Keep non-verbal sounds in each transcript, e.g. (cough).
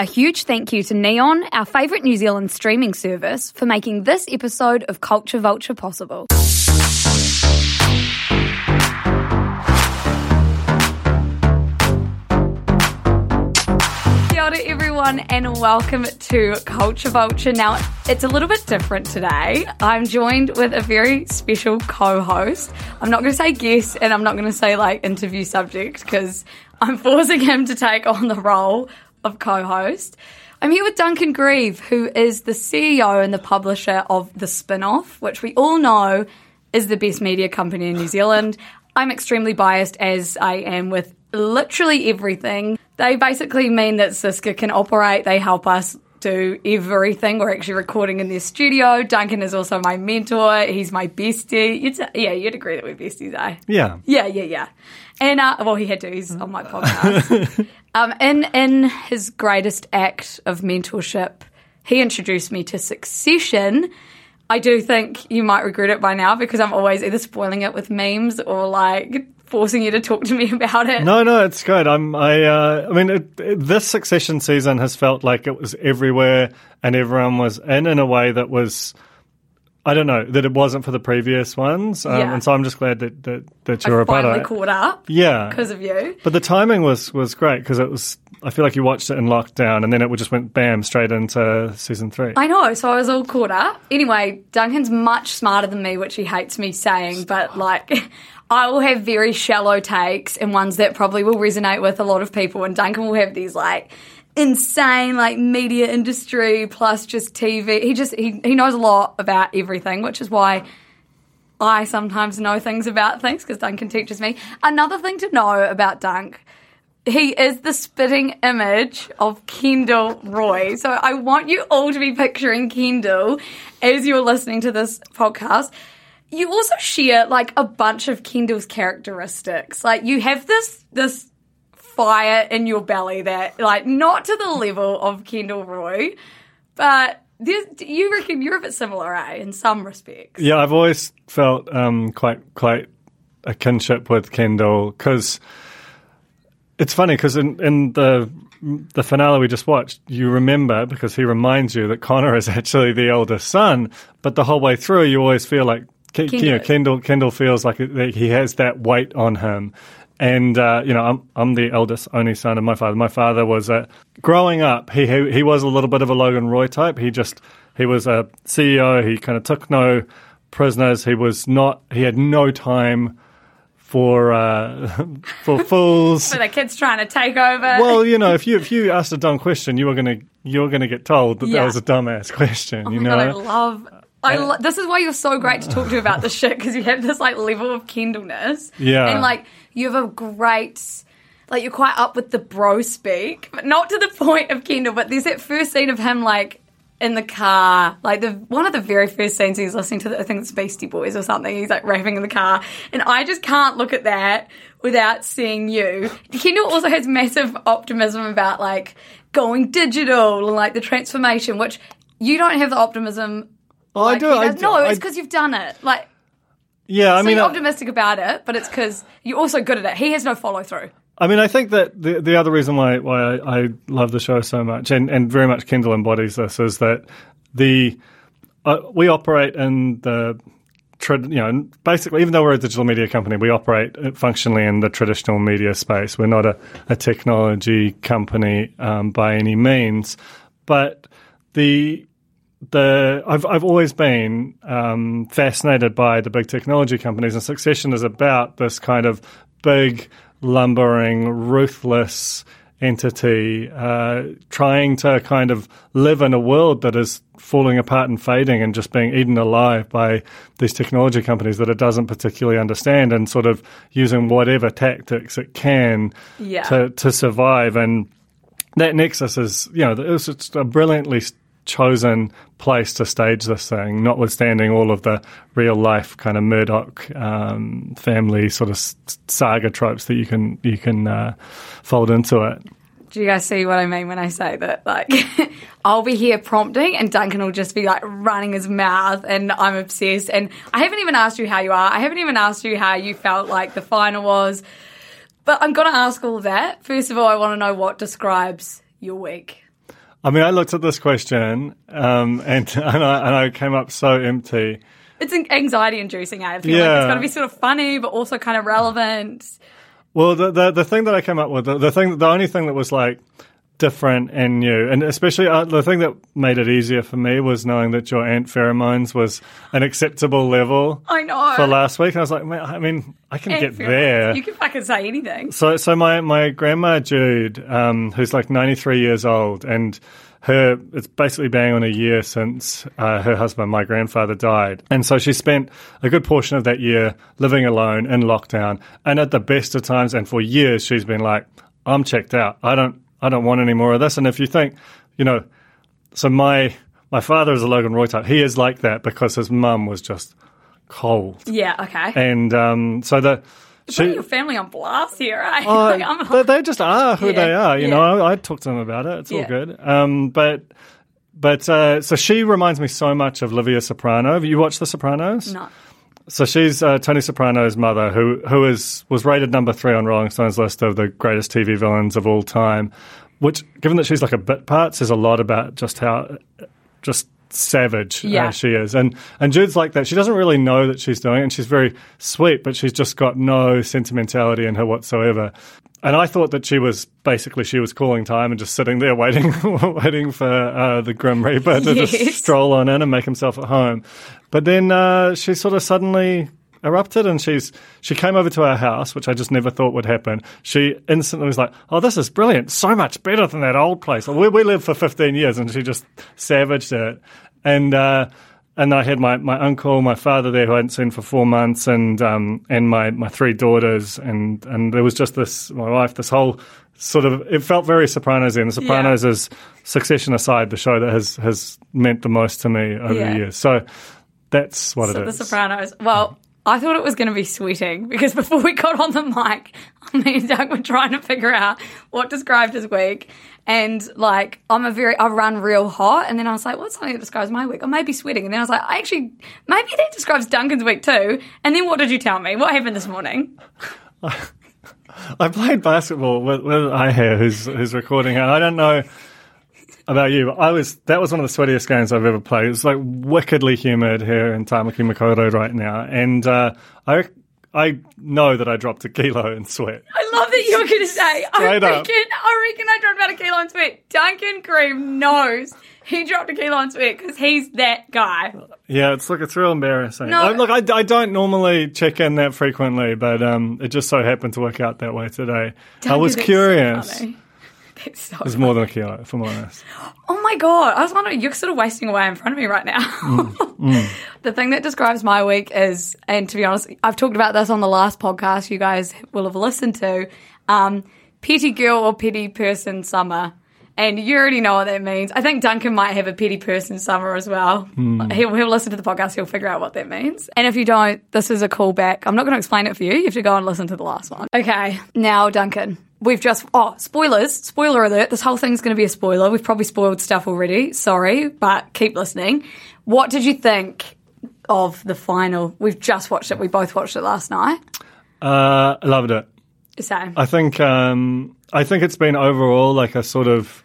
A huge thank you to Neon, our favourite New Zealand streaming service, for making this episode of Culture Vulture possible. Everyone and welcome to Culture Vulture. Now, it's a little bit different today. I'm joined with a very special co-host. I'm not going to say guest and I'm not going to say like interview subject because I'm (laughs) forcing him to take on the role of co-host. I'm here with Duncan Greive, who is the CEO and the publisher of The Spin-Off, which we all know is the best media company in New (laughs) Zealand. I'm extremely biased as I am with literally everything. They basically mean that Siska can operate, they help us do everything. We're actually recording in their studio. Duncan is also my mentor. He's my bestie. You'd yeah, you'd agree that we're besties, eh? Yeah. Yeah, yeah, yeah. And uh, well, he had to. He's on my podcast. (laughs) um, in in his greatest act of mentorship, he introduced me to Succession. I do think you might regret it by now because I'm always either spoiling it with memes or like forcing you to talk to me (laughs) about it. No, no, it's good. I'm. I. Uh, I mean, it, it, this Succession season has felt like it was everywhere, and everyone was in in a way that was. I don't know that it wasn't for the previous ones, um, Yeah. and so I'm just glad that that, that you're I a part of finally it. caught up Yeah, because of you. but the timing was was great because it was. I feel like you watched it in lockdown, and then it just went bam straight into season three. I know, so I was all caught up. Anyway, Duncan's much smarter than me, which he hates me saying, but like, (laughs) I will have very shallow takes and ones that probably will resonate with a lot of people, and Duncan will have these like insane like media industry plus just TV. He just he, he knows a lot about everything, which is why I sometimes know things about things because Duncan teaches me. Another thing to know about Dunk, he is the spitting image of Kendall Roy. So I want you all to be picturing Kendall as you're listening to this podcast. You also share like a bunch of Kendall's characteristics. Like you have this this fire in your belly that like not to the level of Kendall Roy, but you reckon you're a bit similar, eh, in some respects. Yeah, I've always felt um, quite quite a kinship with Kendall because it's funny because in, in the the finale we just watched, you remember because he reminds you that Connor is (laughs) actually the eldest son, but the whole way through you always feel like Ke- you know, Kendall. Kendall Kendall feels like he has that weight on him. And uh, you know, I'm I'm the eldest, only son of my father. My father was a growing up. He, he he was a little bit of a Logan Roy type. He just he was a CEO. He kind of took no prisoners. He was not. He had no time for uh, (laughs) for fools. (laughs) For the kids trying to take over. well, you know, if you if you asked a dumb question, you were gonna you were gonna get told that Yeah. that was a dumbass question. Oh you know, God, I love. I lo- this is why you're so great to talk to about this shit because you have this like level of Kendallness. Yeah. And like you have a great, like you're quite up with the bro speak, but not to the (laughs) point of Kendall. But there's that first scene of him like in the car, like the one of the very first scenes he's listening to. The, I think it's Beastie Boys or something. He's like rapping in the car, and I just can't look at that without seeing you. Kendall also has massive optimism about like going digital and like the transformation, which you don't have the optimism. Oh, I do. I do- no, it's because you've done it. Like, yeah. I so mean, you're I- optimistic about it, but it's because you're also good at it. He has no follow through. I mean, I think that the the other reason why why I, I love the show so much, and, and very much Kendall embodies this, is that the uh, we operate in the trad- you know basically even though we're a digital media company, we operate functionally in the traditional media space. We're not a, a technology company um, by any means, but the the I've I've always been um, fascinated by the big technology companies, and Succession is about this kind of big, lumbering, ruthless, entity, uh, trying to kind of live in a world that is falling apart and fading and just being eaten alive by these technology companies that it doesn't particularly understand and sort of using whatever tactics it can Yeah. to, to survive. And that nexus is, you know, it's just a brilliantly chosen place to stage this thing, notwithstanding all of the real life kind of Murdoch um, family sort of saga tropes that you can you can uh, fold into it. Do you guys see what I mean when I say that? Like, (laughs) I'll be here prompting, and Duncan will just be like running his mouth, and I'm obsessed. And I haven't even asked you how you are. I haven't even asked you how you felt like the final was. But I'm going to ask all that. First of all, I want to know what describes your week. I mean, I looked at this question um, and (laughs) and I, and I came up so empty. It's anxiety inducing, I feel like Yeah. it's got to be sort of funny, but also kind of relevant. Well, the, the the thing that I came up with, the, the thing, the only thing that was like different and new, and especially uh, the thing that made it easier for me was knowing that your ant pheromones was an acceptable level I know. for last week. And I was like, I mean, I can And get there. You can fucking say anything. So, so my, my grandma Jude, um, who's like 93 years old, and her, it's basically bang on a year since uh, her husband, my grandfather, died. And so she spent a good portion of that year living alone in lockdown. And at the best of times, and for years, she's been like, I'm checked out. I don't, I don't want any more of this. And if you think, you know, so my, my father is a Logan Roy type. He is like that because his mum was just cold. Yeah, okay. And um, so the, Putting your family on blast here, right? (laughs) Oh, Like, I'm they, they just are who Yeah, they are. You yeah. know, I, I talk to them about it. It's all good. Um, but but uh, so she reminds me so much of Livia Soprano. Have you watched The Sopranos? not. So she's uh, Tony Soprano's mother, who who is was rated number three on Rolling Stone's list of the greatest TV villains of all time. Which, given that she's like a bit part, says a lot about just how just savage Yeah. uh, she is. And and Jude's like that. She doesn't really know that she's doing it, and she's very sweet, but she's just got no sentimentality in her whatsoever. And I thought that she was basically she was calling time and just sitting there (laughs) waiting, (laughs) waiting for uh, the Grim Reaper to Yes. just stroll on in and make himself at home. But then uh, she sort of suddenly erupted and she's she came over to our house, which I just never thought would happen. She instantly was like, "Oh, this is brilliant! So much better than that old place. We, we lived for 15 years," and she just savaged it. And uh, and I had my, my uncle, my father there who I hadn't seen for four months, and um, and my, my three daughters, and and there was just this my wife, this whole sort of it felt very Sopranos. And The Sopranos is Succession aside, the show that has has meant the most to me over Yeah. the years. So that's what So it The is. Sopranos. Well, I thought it was going to be sweating because before we got on the mic, (laughs) me and Doug were trying to figure out what described his week. And like, I'm a very, I run real hot. And then I was like, what's something that describes my week? Or maybe sweating. And then I was like, I actually, maybe that describes Duncan's week too. And then what did you tell me? What happened this morning? (laughs) I played basketball with, with Ihare, who's who's recording, and I don't know about you, but I was that was one of the sweatiest games I've ever played. It's like wickedly humid here in Tamaki Makaurau right now, and uh, I I know that I dropped a kilo in sweat. I love that you were going to say, I reckon, up. I reckon I dropped about a kilo in sweat. Duncan Cream knows he dropped a kilo in sweat because he's that guy. Yeah, it's look, it's real embarrassing. No. I, look, I, I don't normally check in that frequently, but um, it just so happened to work out that way today. I was curious. so That's so it was more than a kilo, if I'm honest. Oh my god! I was wondering, you're sort of wasting away in front of me right now. Mm, (laughs) the thing that describes my week is, and to be honest, I've talked about this on the last podcast. You guys will have listened to um, petty girl or petty person summer, and you already know what that means. I think Duncan might have a petty person summer as well. Mm. He'll, he'll listen to the podcast. He'll figure out what that means. And if you don't, this is a callback. I'm not going to explain it for you. You have to go and listen to the last one. Okay, now Duncan. We've just oh spoilers spoiler alert this whole thing's going to be a spoiler we've probably spoiled stuff already sorry but keep listening what did you think of the final we've just watched it we both watched it last night Uh, I loved it. same I think um, I think it's been overall like a sort of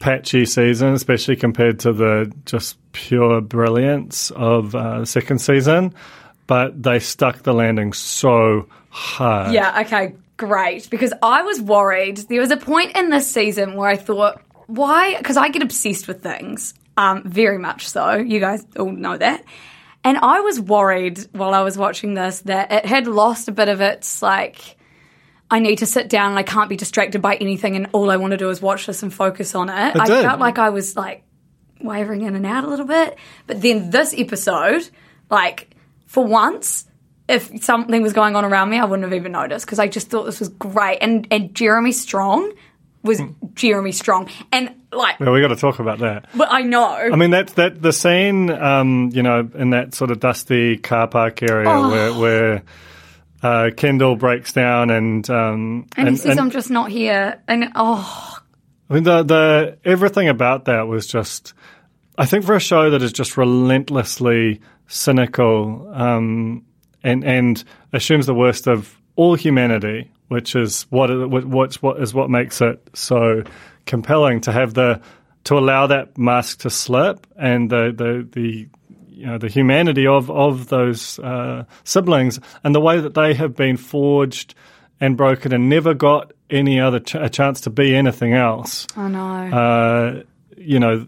patchy season, especially compared to the just pure brilliance of uh, the second season. But they stuck the landing so hard. Yeah, okay, great. Because I was worried. There was a point in this season where I thought, why? Because I get obsessed with things, um, very much so. You guys all know that. And I was worried while I was watching this that it had lost a bit of its, like, I need to sit down and I can't be distracted by anything and all I want to do is watch this and focus on it. It I did. felt like I was like wavering in and out a little bit. But then this episode, like for once, if something was going on around me, I wouldn't have even noticed because I just thought this was great. And and Jeremy Strong was Hmm. Jeremy Strong. And like Well, we got to talk about that. but I know. I mean, that that the scene, um, you know, in that sort of dusty car park area Oh. where where uh, Kendall breaks down and um, and, he says I'm just not here. And oh I mean, the the everything about that was just. I think for a show that is just relentlessly cynical um, and and assumes the worst of all humanity, which is what what's what is what makes it so compelling to have the to allow that mask to slip and the the the you know the humanity of of those uh, siblings and the way that they have been forged and broken and never got any other ch- a chance to be anything else. I know. Uh, you know,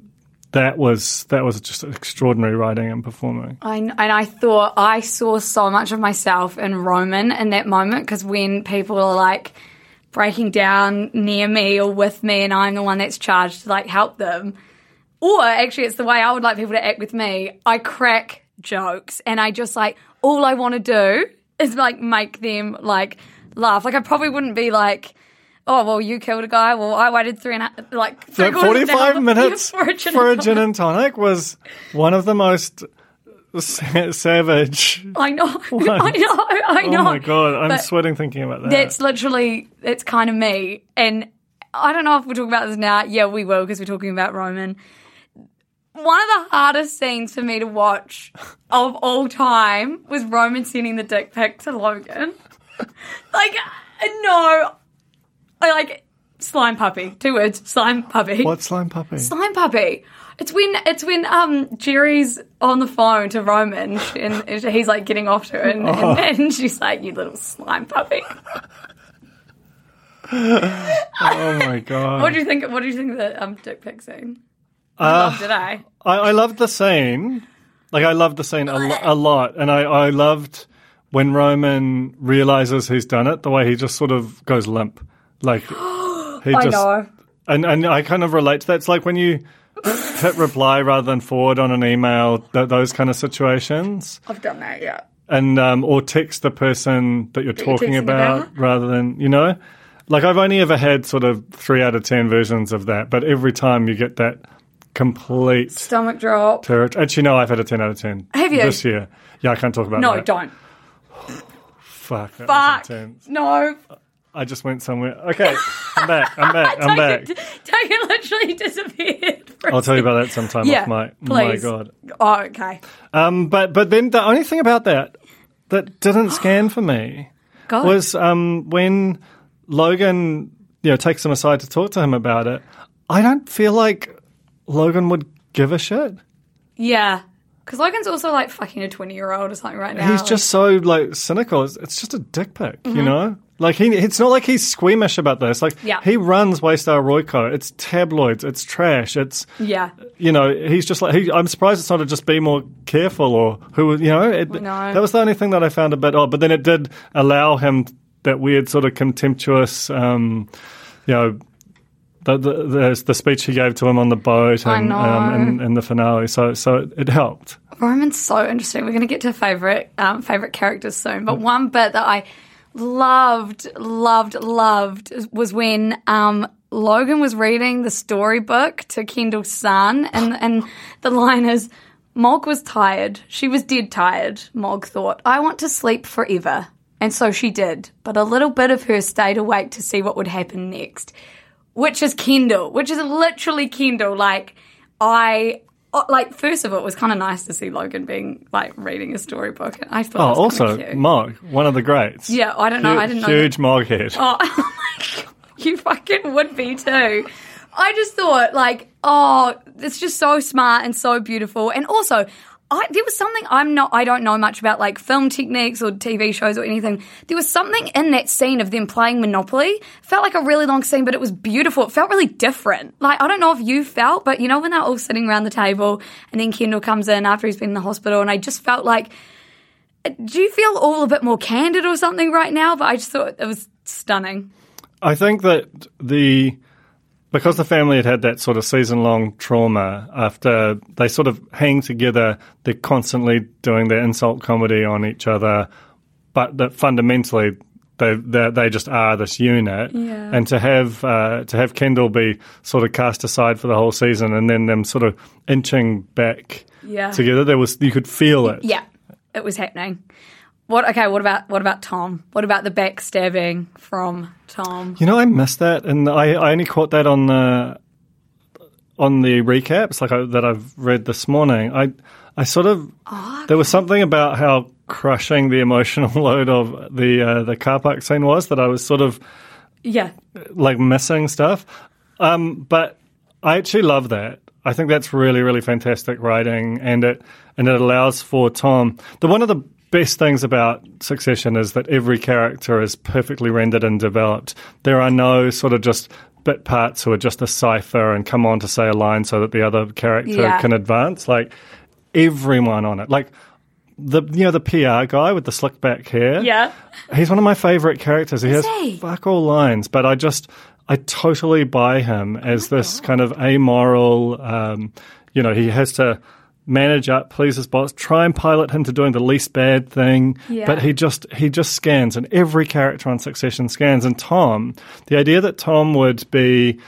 that was that was just extraordinary writing and performing. I, and I thought I saw so much of myself in Roman in that moment because when people are like breaking down near me or with me, and I'm the one that's charged to like help them, or actually it's the way I would like people to act with me. I crack jokes, and I just like all I want to do is like make them like laugh. Like I probably wouldn't be like. Oh well, you killed a guy. Well, I waited three and a, like three That quarters of an 45 minutes (laughs) for a gin for a and gin tonic. and tonic was one of the most sa- savage. I know, (laughs) I know, I know Oh my god, I'm But- sweating thinking about that. That's literally it's kind of me. And I don't know if we're talking about this now. Yeah, we will because we're talking about Roman. One of the hardest scenes for me to watch of all time was Roman sending the dick pic to Logan. (laughs) like, no, I like slime puppy. Two words: slime puppy. what slime puppy? Slime puppy. It's when it's when um Gerri's on the phone to Roman and he's like getting off to her and, Oh. and, and she's like, "You little slime puppy." oh my god. What do you think? What do you think of the um, dick pic scene? Uh, I loved it. Eh? I, I loved the scene. Like I loved the scene a, lo- a lot, and I, I loved when Roman realizes he's done it. The way he just sort of goes limp, like (gasps) he I just. know. And and I kind of relate to that. It's like when you hit reply rather than forward on an email. Th- those kind of situations, I've done that. Yeah. and um, or text the person that you're you're talking about, about? rather than you know. Like I've only ever had sort of three out of ten versions of that, but every time you get that complete Stomach drop. Actually, no, I've had a 10 out of 10. Have you? This year. Yeah, I can't talk about No, that. (sighs) No, don't. Fuck. Fuck. No. I just went somewhere. Okay, I'm back. I'm back. (laughs) I'm back. Taken, literally disappeared. I'll tell you about that sometime Yeah, off my, my. God. Oh, okay. Um, but, but then the only thing about that that didn't (gasps) scan for me God. was um, when Logan, you know, takes him aside to talk to him about it. I don't feel like Logan would give a shit. yeah. Because Logan's also like fucking a 20 year old or something right now. He's like- just so like cynical. It's, it's just a dick pic, Mm-hmm. you know. Like he, it's not like he's squeamish about this. Like Yeah. he runs Waystar Royco. It's tabloids. It's trash. It's Yeah. you know. He's just like he, I'm surprised it's not a just be more careful or who you know. It, know. That was the only thing that I found a bit odd. But then it did allow him that weird sort of contemptuous, um, you know. The, the, the, speech he gave to him on the boat and, um, and, and the finale, so so it, it helped. Roman's so interesting. We're going to get to favorite um, favorite characters soon, but one bit that I loved, loved, loved was when um, Logan was reading the storybook to Kendall's son, and and the line is. Mog was tired. She was dead tired, Mog thought. I want to sleep forever. And so she did. But a little bit of her stayed awake to see what would happen next. Which is Kendall, which is literally Kendall. Like, I oh, like first of all, it was kind of nice to see Logan being like reading a storybook. I thought, Oh, that was also cute. Mog, one of the greats. yeah, I don't know, I didn't know. Huge Mog head. Oh, (laughs) oh my God. you fucking would be too. I just thought, like, oh, it's just so smart and so beautiful. And also, I, there was something I'm not, I don't know much about like film techniques or TV shows or anything. There was something in that scene of them playing Monopoly. Felt like a really long scene, but it was beautiful. It felt really different. Like, I don't know if you felt, but you know, when they're all sitting around the table and then Kendall comes in after he's been in the hospital and I just felt like, do you feel all a bit more candid or something right now? But I just thought it was stunning. I think that the because the family had had that sort of season long trauma after they sort of hang together, they're constantly doing their insult comedy on each other, but that fundamentally they they, they just are this unit. Yeah. And to have uh, to have Kendall be sort of cast aside for the whole season, and then them sort of inching back Yeah. together, there was you could feel it. Yeah, it was happening. What? Okay. What about what about Tom? What about the backstabbing from Tom? You know, I missed that, and I, I only caught that on the on the recaps, like I, that I've read this morning. I I sort of there was something about how crushing the emotional (laughs) load of the uh, the car park scene was that I was sort of Yeah. like missing stuff. Um, but I actually love that. I think that's really, really fantastic writing, and it and it allows for Tom. The one of the best things about Succession is that every character is perfectly rendered and developed. There are no sort of just bit parts who are just a cipher and come on to say a line so that the other character Yeah. can advance. Like everyone on it, like. The you know the PR guy with the slick back hair. Yeah. He's one of my favorite characters. He has he? fuck all lines, but I just I totally buy him as this kind of amoral. Um, you know, he has to manage up, please his boss, try and pilot him to doing the least bad thing. Yeah. But he just he just scans, and every character on Succession scans. And Tom, the idea that Tom would be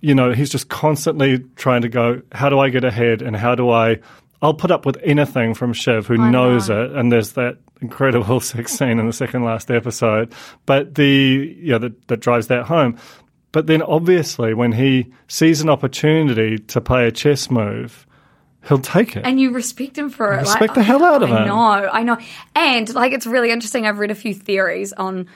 you know, he's just constantly trying to go, how do I get ahead and how do I I'll put up with anything from Shiv who I knows know. it and there's that incredible (laughs) sex scene in the second last episode. But the yeah, that, that drives that home. But then obviously when he sees an opportunity to play a chess move, he'll take it. And you respect him for it. Respect the hell out of I him. I know, I know. And like it's really interesting. I've read a few theories on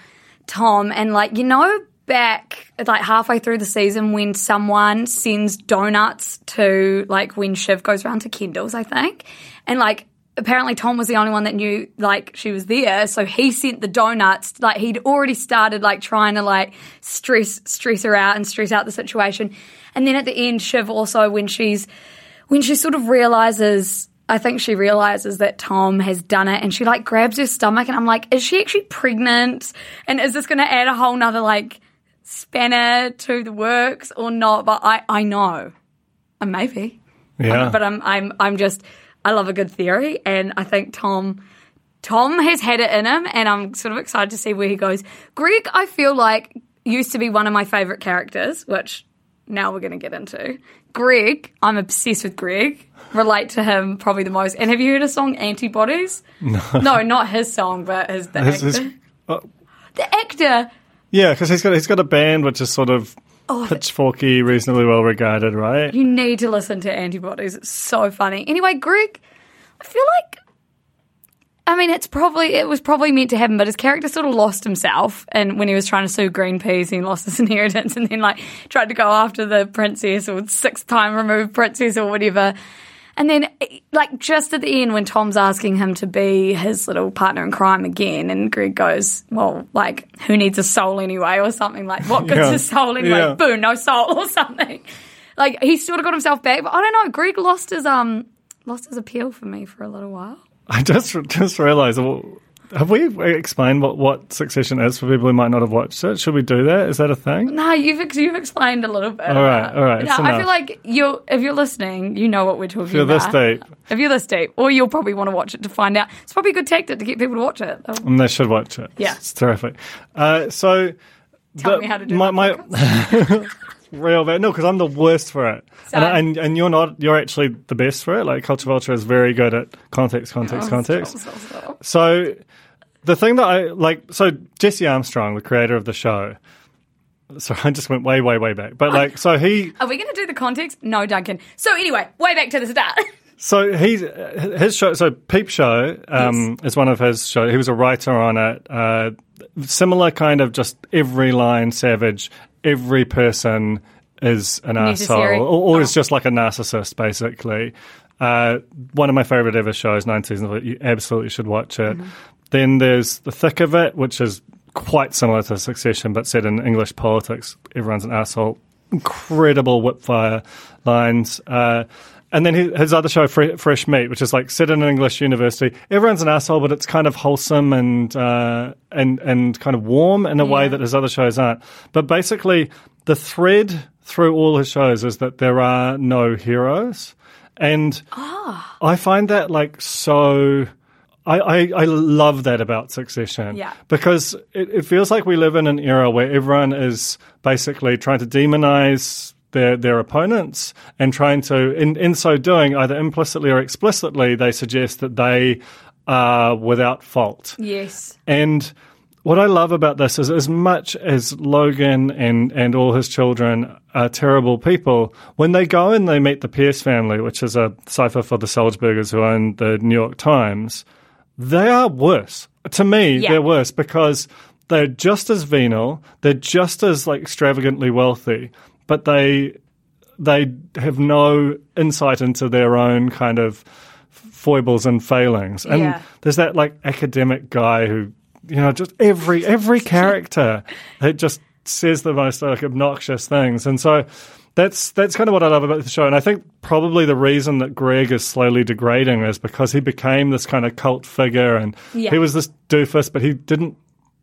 Tom and like you know back like halfway through the season when someone sends donuts to like when Shiv goes around to Kendall's, I think. And like apparently Tom was the only one that knew like she was there, so he sent the donuts. Like he'd already started like trying to like stress stress her out and stress out the situation. And then at the end, Shiv also when she's when she sort of realizes I think she realizes that Tom has done it and she like grabs her stomach and I'm like, is she actually pregnant? And is this gonna add a whole nother like spanner to the works or not? But I, I know. Uh, maybe. yeah. (laughs) But I'm I'm I'm just I love a good theory and I think Tom Tom has had it in him and I'm sort of excited to see where he goes. Greg, I feel like used to be one of my favorite characters, which now we're going to get into. Greg, I'm obsessed with Greg. Relate to him probably the most. And have you heard a song Antibodies? No. No, not his song, but his the His- actor. his- uh, the actor. yeah, because he's got he's got a band which is sort of Oh, pitchforky, reasonably well regarded, right? You need to listen to Antibodies. It's so funny. Anyway, Greg, I feel like I mean it's probably it was probably meant to happen, but his character sort of lost himself and when he was trying to sue Greenpeace and he lost his (laughs) inheritance and then like tried to go after the princess or sixth time removed princess or whatever. And then, like, just at the end, when Tom's asking him to be his little partner in crime again, and Greg goes, Well, like, who needs a soul anyway? Or something like, What good's Yeah. a soul anyway? Yeah. Boo, no soul, (laughs) or something. Like, he sort of got himself back, but I don't know. Greg lost his, um, lost his appeal for me for a little while. I just just realised. Well, have we explained what, what Succession is for people who might not have watched it? Should we do that? Is that a thing? No, you've you've explained a little bit. All right, all right. No, I feel like you if you're listening, you know what we're talking If you're this about. deep. If you're this deep, or you'll probably want to watch it to find out. It's probably a good tactic to get people to watch it. And they should watch it. Yeah. It's terrific. Uh, so. Tell the- me how to do my my (laughs) real bad. No, because I'm the worst for it. And, and and you're not. You're actually the best for it. Like Culture Vulture is very good at context, Oh, context, context. stop, stop, stop. So the thing that I like, so Jesse Armstrong, the creator of the show. So I just went way, way, way back. But like, so he, (laughs) Are we going to do the context? No, Duncan. So anyway, way back to the start. (laughs) so he's his show. So Peep Show um, is one of his shows. He was a writer on it. Uh, similar kind of just every line savage. Every person is an Necessary. asshole, or, or is Oh. just like a narcissist, basically. Uh, one of my favorite ever shows, nine seasons of it. You absolutely should watch it. Mm-hmm. Then there's The Thick of It, which is quite similar to Succession, but set in English politics. Everyone's an asshole. incredible whipfire lines. Uh, and then his, other show, Fresh Meat, which is like set in an English university. Everyone's an asshole, but it's kind of wholesome and uh, and and kind of warm in a way that his other shows aren't. But basically, the thread through all his shows is that there are no heroes, and I find that like so. I, I, I love that about Succession. Yeah. Because it, it feels like we live in an era where everyone is basically trying to demonize their their opponents and trying to in, in so doing, either implicitly or explicitly, they suggest that they are without fault. Yes. And what I love about this is, as much as Logan and, and all his children are terrible people, when they go and they meet the Pierce family, which is a cipher for the Sulzbergers who own the New York Times, they are worse. To me, Yeah. they're worse because they're just as venal, they're just as like extravagantly wealthy, but they they have no insight into their own kind of foibles and failings. And Yeah. there's that like academic guy who, you know, just every every (laughs) character it just says the most like obnoxious things. And so that's that's kind of what I love about the show. And I think probably the reason that Greg is slowly degrading is because he became this kind of cult figure and Yeah. he was this doofus, but he didn't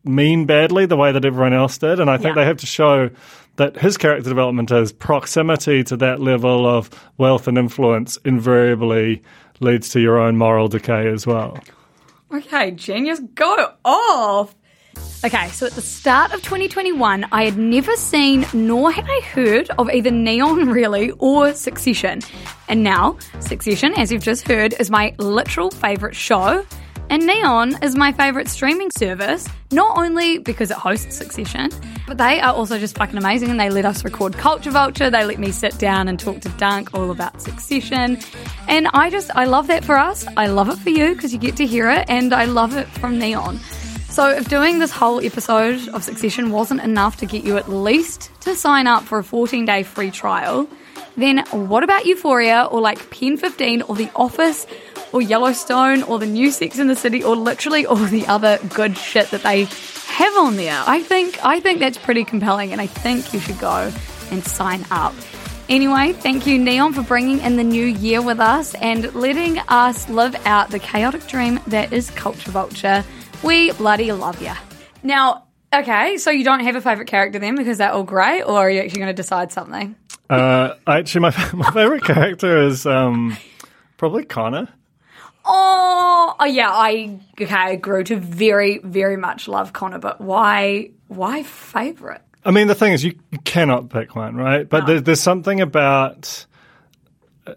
mean badly the way that everyone else did. And I think Yeah. they have to show that his character development is proximity to that level of wealth and influence invariably leads to your own moral decay as well. Okay, genius, go off. Okay, so at the start of 2021, I had never seen nor had I heard of either Neon really or Succession. And now, Succession, as you've just heard, is my literal favourite show. And Neon is my favourite streaming service, not only because it hosts Succession, but they are also just fucking amazing and they let us record Culture Vulture. They let me sit down and talk to Dunk all about Succession. And I just, I love that for us. I love it for you because you get to hear it and I love it from Neon. So, if doing this whole episode of Succession wasn't enough to get you at least to sign up for a 14 day free trial, then what about Euphoria or like Pen 15 or The Office or Yellowstone or the new Sex in the City or literally all the other good shit that they have on there? I think I think that's pretty compelling and I think you should go and sign up. Anyway, thank you, Neon, for bringing in the new year with us and letting us live out the chaotic dream that is Culture Vulture. We bloody love you. Now, okay, so you don't have a favourite character then because they're all great, or are you actually going to decide something? Uh, actually, my (laughs) my favorite character is um, probably Connor. Oh, oh yeah, I okay, I grew to very, very much love Connor, but why why favourite? I mean, the thing is, you, cannot pick one, right? But there, there's something about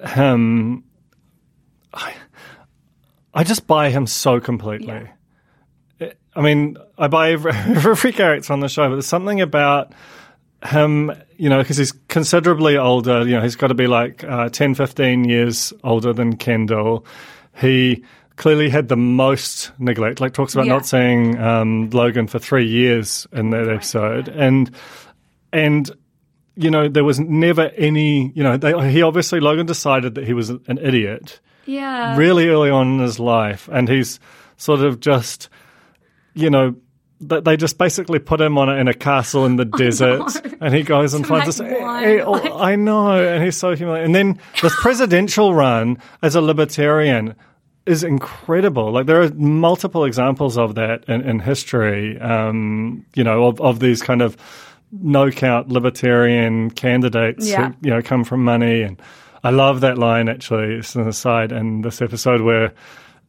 him. I, I just buy him so completely. It- I mean, I buy every, (laughs) every character on the show, but there's something about him, you know, because he's considerably older. You know, he's got to be like uh, 10, 15 years older than Kendall. He clearly had the most neglect. Like talks about Yeah. not seeing um, Logan for three years in that episode, and and you know there was never any. You know, they, he obviously Logan decided that he was an idiot Yeah. really early on in his life, and he's sort of just, you know, th- they just basically put him on a, in a castle in the (laughs) desert, and he goes and finds this. wine, eh, oh, like- I know, and he's so humiliated. And then this presidential run as a libertarian is incredible. Like there are multiple examples of that in, in history. Um, you know, of, of these kind of no count libertarian candidates Yeah. who you know come from money and. I love that line actually. It's an aside in this episode where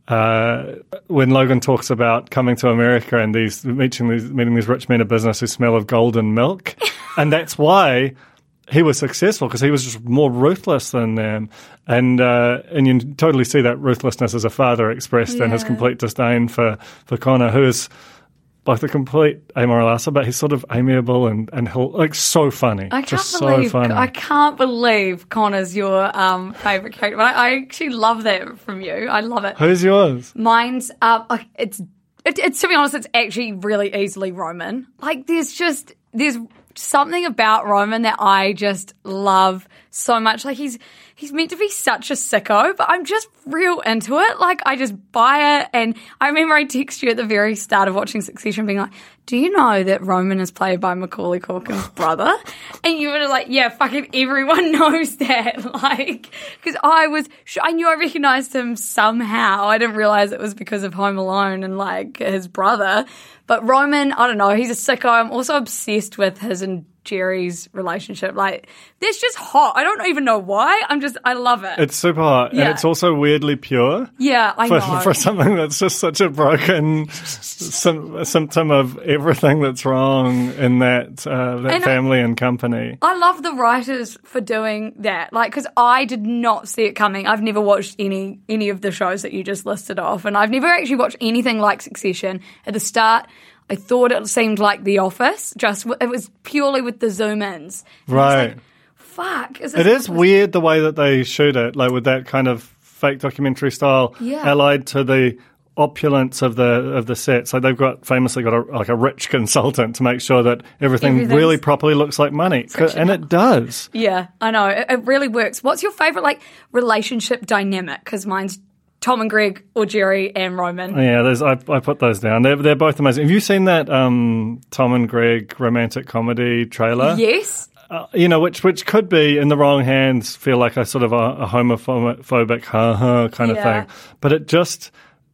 uh, when Logan talks about coming to America and these meeting these meeting these rich men of business who smell of golden milk, (laughs) and that's why he was successful because he was just more ruthless than them, and uh, and you totally see that ruthlessness as a father expressed in his complete disdain for for Connor, who is both a complete amoral asshole, but he's sort of amiable and and he'll, like so funny, I can't just believe so funny. I can't believe Connor's your um, favorite character. But I, I actually love that from you. I love it. Who's yours? Mine's uh, uh, it's it, it's to be honest, it's actually really easily Roman. Like there's just there's something about Roman that I just love so much. Like he's he's meant to be such a sicko, but I'm just real into it. Like I just buy it, and I remember I text you at the very start of watching Succession, being like, do you know that Roman is played by Macaulay Culkin's (laughs) brother? And you were like, yeah, fucking everyone (laughs) knows that. (laughs) Like, because I was, I knew I recognized him somehow. I didn't realize it was because of Home Alone and like his brother. But Roman, I don't know, he's a sicko. I'm also obsessed with his and Gerri's relationship. Like, that's just hot. I don't even know why. I'm just, I love it. It's super hot, Yeah. and it's also weirdly pure. yeah, I For, know. for something that's just such a broken sim- symptom of everything that's wrong in that uh, that And I- family and company. I love the writers for doing that. Like, because I did not see it coming. I've never watched any any of the shows that you just listed off, and I've never actually watched anything like Succession. At the start, I thought it seemed like The Office. Just it was purely with the zoom ins. Right. Fuck. Is It is weird the way that they shoot it, like with that kind of fake documentary style, Yeah. allied to the opulence of the of the sets. Like they've got famously got a, like a rich (laughs) consultant to make sure that everything really properly looks like money, and it does. Yeah, I know. It, it really works. What's your favorite like relationship dynamic? Because mine's Tom and Greg or Gerri and Roman. Yeah, there's I, I put those down. They're they're both amazing. Have you seen that um, Tom and Greg romantic comedy trailer? Yes. Uh, you know, which which could be in the wrong hands feel like a sort of a, a homophobic ha ha kind of Yeah. thing, but it just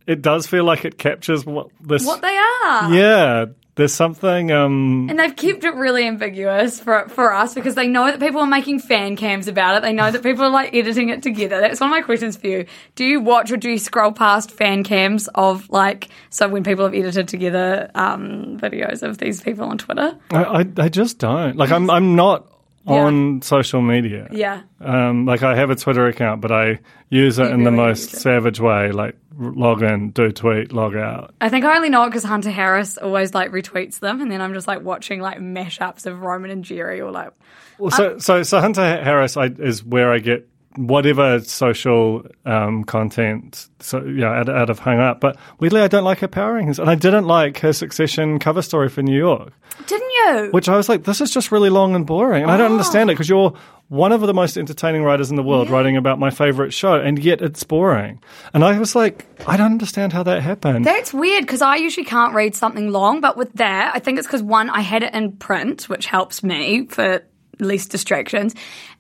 it does feel like it captures what this. What they are. yeah, there's something. Um, And they've kept it really ambiguous for for us because they know that people are making fan cams about it. They know that people are like editing it together. That's one of my questions for you. Do you watch or do you scroll past fan cams of like so when people have edited together um, videos of these people on Twitter? I, I I just don't like. I'm I'm not on social media. Yeah. Um, like I have a Twitter account, but I use it in the most savage way. Like log in, do tweet, log out. I think I only know it because Hunter Harris always like retweets them, and then I'm just like watching like mashups of Roman and Gerri or like Well, so so so Hunter Harris I, is where I get whatever social um, content. So yeah, out, out of hung up. But weirdly, I don't like her power rankings, and I didn't like her Succession cover story for New York, didn't you? which I was like, this is just really long and boring, and I don't understand it because you're one of the most entertaining writers in the world writing about my favorite show, and yet it's boring. And I was like, I don't understand how that happened. That's weird because I usually can't read something long, but with that, I think it's because one, I had it in print, which helps me for least distractions,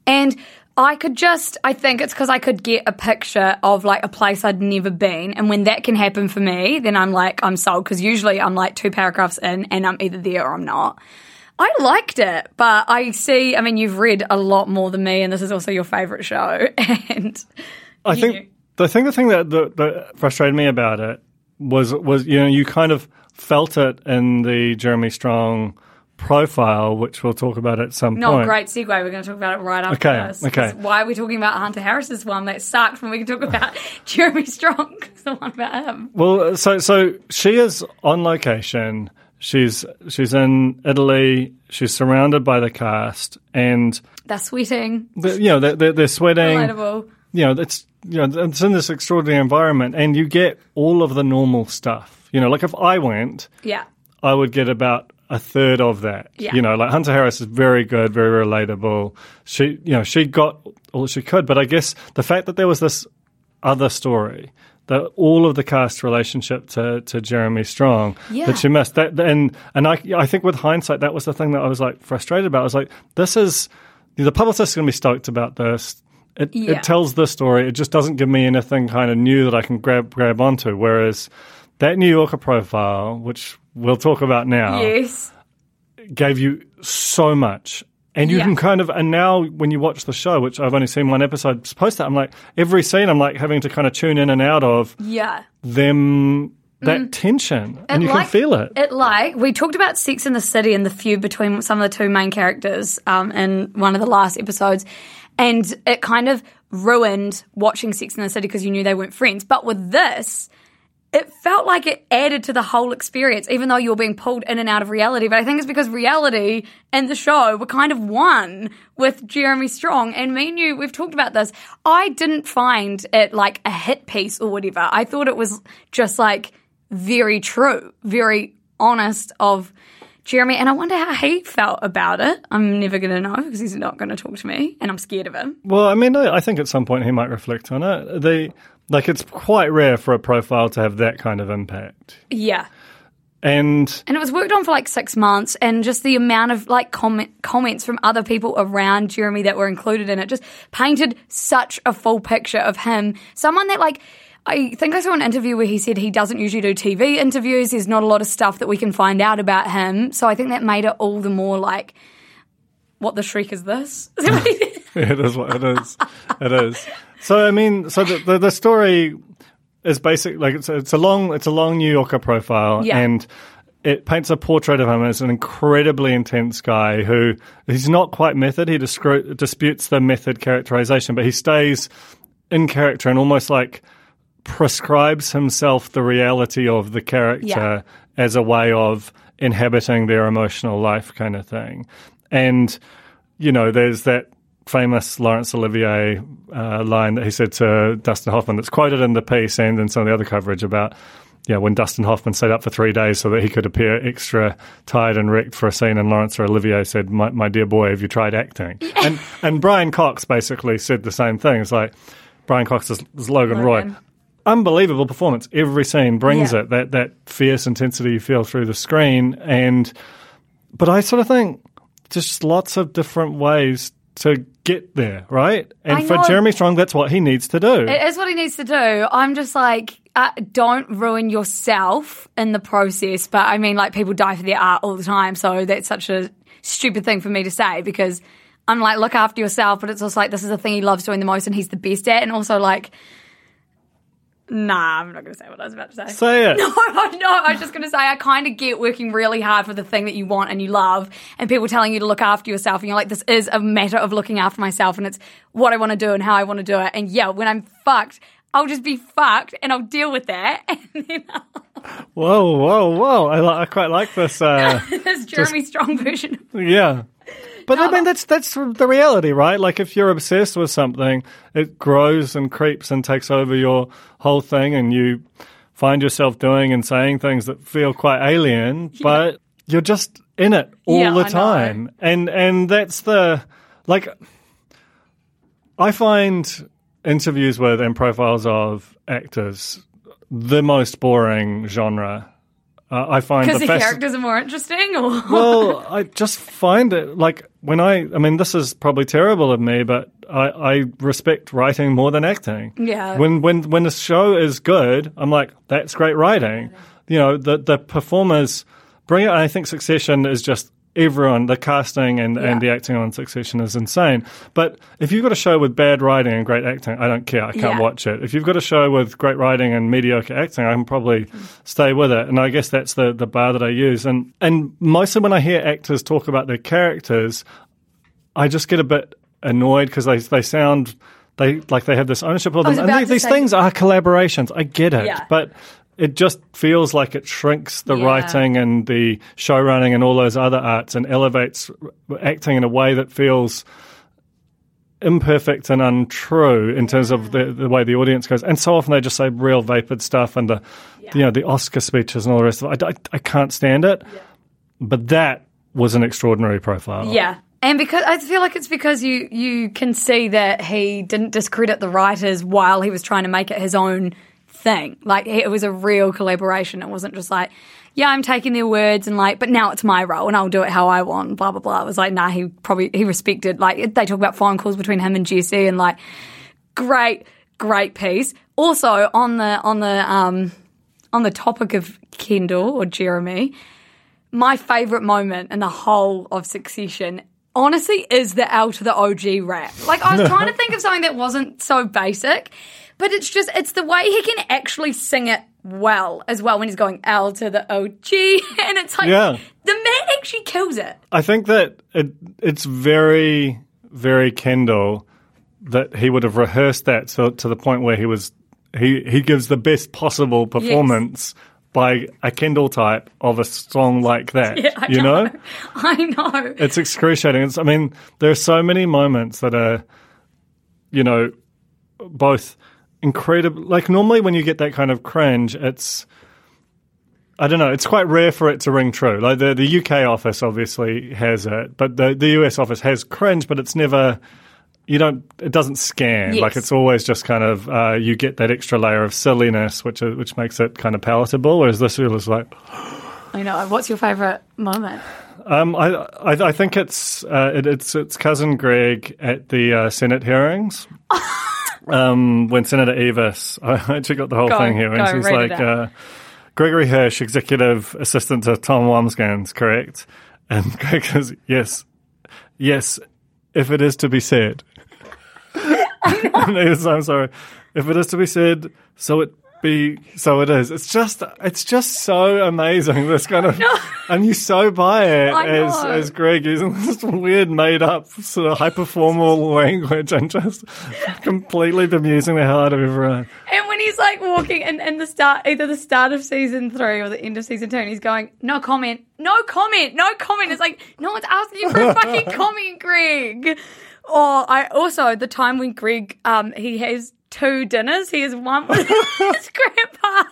and I could just, I think it's because I could get a picture of like a place I'd never been, and when that can happen for me, then I'm like, I'm sold because usually I'm like two paragraphs in and I'm either there or I'm not. I liked it, but I see, I mean, you've read a lot more than me, and this is also your favorite show, (laughs) and I you- think the thing the thing that, that, that frustrated me about it was was you know you kind of felt it in the Jeremy Strong profile, which we'll talk about at some point. No, point. great segue. We're going to talk about it right after Okay, this. okay. Why are we talking about Hunter Harris's one that sucked when we can talk about (laughs) Jeremy Strong? the one about him. Well, so so she is on location. She's she's in Italy. She's surrounded by the cast, and They're sweating. the, you know they're, they're, they're sweating. Relatable. you know, it's you know, it's in this extraordinary environment, and you get all of the normal stuff. You know, like if I went, Yeah. I would get about a third of that. Yeah. You know, like Hunter Harris is very good, very relatable. She, you know, she got all she could, but I guess the fact that there was this other story, that all of the cast relationship to, to Jeremy Strong Yeah. that she missed that, and and I I think with hindsight that was the thing that I was like frustrated about. I was like, this is the publicist is going to be stoked about this. It, Yeah. it tells the story. It just doesn't give me anything kind of new that I can grab grab onto. Whereas that New Yorker profile, which we'll talk about now, Yes. gave you so much. And you Yeah. can kind of, and now when you watch the show, which I've only seen one episode post that, I'm like, every scene I'm like having to kind of tune in and out of Yeah. them, that tension. And you like, can feel it. It like we talked about Sex in the City and the feud between some of the two main characters um, in one of the last episodes, and it kind of ruined watching Sex in the City because you knew they weren't friends. But with this, it felt like it added to the whole experience, even though you were being pulled in and out of reality. But I think it's because reality and the show were kind of one with Jeremy Strong. And me and you, we've talked about this. I didn't find it like a hit piece or whatever. I thought it was just like very true, very honest of Jeremy. And I wonder how he felt about it. I'm never going to know because he's not going to talk to me and I'm scared of him. Well, I mean, I think at some point he might reflect on it. The like, it's quite rare for a profile to have that kind of impact. Yeah. and And it was worked on for like six months, and just the amount of like comment, comments from other people around Jeremy that were included in it just painted such a full picture of him. Someone that like. I think I saw an interview where he said he doesn't usually do TV interviews. There's not a lot of stuff that we can find out about him. So I think that made it all the more like, what the shriek is this? (laughs) (laughs) it is what it is. it is. So I mean, so the the, the story is basically like it's a, it's a long it's a long New Yorker profile, Yeah. and it paints a portrait of him as an incredibly intense guy who he's not quite method. He discre- disputes the method characterization, but he stays in character and almost like prescribes himself the reality of the character Yeah. as a way of inhabiting their emotional life kind of thing. And, you know, there's that famous Laurence Olivier uh, line that he said to Dustin Hoffman that's quoted in the piece and in some of the other coverage about, yeah, when Dustin Hoffman stayed up for three days so that he could appear extra tired and wrecked for a scene, and Laurence Olivier said, "My, my dear boy, have you tried acting?" and and Brian Cox basically said the same thing. It's like Brian Cox is, is Logan, Roy unbelievable performance. Every scene brings Yeah. it that that fierce intensity you feel through the screen. And but I sort of think just lots of different ways to get there, right? And for. Jeremy Strong, that's what he needs to do. It is what he needs to do. I'm just like, uh, don't ruin yourself in the process. But I mean, like, people die for their art all the time. So that's such a stupid thing for me to say because I'm like, look after yourself. But it's also like, this is the thing he loves doing the most and he's the best at. And also, like, nah, I'm not going to say what I was about to say. Say it. (laughs) No, no, I was just going to say, I kind of get working really hard for the thing that you want and you love, and people telling you to look after yourself, and you're like, this is a matter of looking after myself, and it's what I want to do and how I want to do it. And yeah, when I'm fucked, I'll just be fucked and I'll deal with that. (laughs) And then Whoa, whoa, whoa! I, li- I quite like this. Uh, (laughs) this Jeremy Strong version. yeah. But I mean, that's that's the reality, right? Like, if you're obsessed with something, it grows and creeps and takes over your whole thing, and you find yourself doing and saying things that feel quite alien, but you're just in it all Yeah, the time, and and that's the like. I find interviews with and profiles of actors the most boring genre. Uh, I find Because the the fasc- characters are more interesting, or well, (laughs) I just find it like when I, I mean, this is probably terrible of me, but I, I respect writing more than acting. Yeah. When when when the show is good, I'm like, that's great writing. You know, the the performers bring it. And I think Succession is just everyone. The casting and, and the acting on Succession is insane. But if you've got a show with bad writing and great acting, I don't care. I can't Yeah. watch it. If you've got a show with great writing and mediocre acting, I can probably stay with it. And I guess that's the, the bar that I use. And and mostly when I hear actors talk about their characters, I just get a bit annoyed because they they sound they like they have this ownership of them. And these, these say- things are collaborations. I get it, Yeah. but. It just feels like it shrinks the Yeah. writing and the show running and all those other arts and elevates acting in a way that feels imperfect and untrue in terms of the, the way the audience goes. And so often they just say real vapid stuff and the you know the Oscar speeches and all the rest of it. I, I, I can't stand it. But that was an extraordinary profile. Yeah. And because I feel like it's because you you can see that he didn't discredit the writers while he was trying to make it his own thing. Like it was a real collaboration. It wasn't just like, yeah, I'm taking their words and like, but now it's my role and I'll do it how I want. Blah blah blah. It was like, nah, he probably he respected. Like they talk about phone calls between him and Jesse and like, great great piece. Also on the on the um on the topic of Kendall or Jeremy, my favorite moment in the whole of Succession, honestly, is the L to the OG rap. Like, I was trying to think of something that wasn't so basic, but it's just, it's the way he can actually sing it well as well when he's going L to the OG. (laughs) And it's like, Yeah. the man actually kills it. I think that it, it's very, very Kendall that he would have rehearsed that so to the point where he was he he gives the best possible performance by a Kendall type of a song like that. (laughs) Yeah, you know? I know. It's excruciating. It's, I mean, there are so many moments that are, you know, both incredible. Like normally when you get that kind of cringe, it's. I don't know. It's quite rare for it to ring true. Like the the UK office obviously has it, but the the US office has cringe, but it's never. You don't. It doesn't scan. Yes. Like it's always just kind of. Uh, you get that extra layer of silliness, which is, which makes it kind of palatable. Whereas this was like, (gasps) I know. What's your favourite moment? Um, I, I I think it's uh, it, it's it's cousin Greg at the uh, Senate hearings. (laughs) um, when Senator Eavis, (laughs) I actually got the whole Go, thing here, and she's like, uh, Gregory Hirsch, executive assistant to Tom Wambsgans, correct? And (laughs) Greg goes, yes, yes, if it is to be said. And he goes, I'm sorry, if it is to be said, so it be, so it is. It's just, it's just so amazing. This kind of, and you so buy it as as Greg using this weird, made up sort of hyper formal (laughs) language and just completely bemusing the hell out of everyone. And when he's like walking in, in the start, either the start of season three or the end of season two, and he's going, no comment, no comment, no comment. It's like, no one's asking you for a fucking (laughs) comment, Greg. Or I also, the time when Greg, um, he has two dinners. He has one with (laughs) his grandpa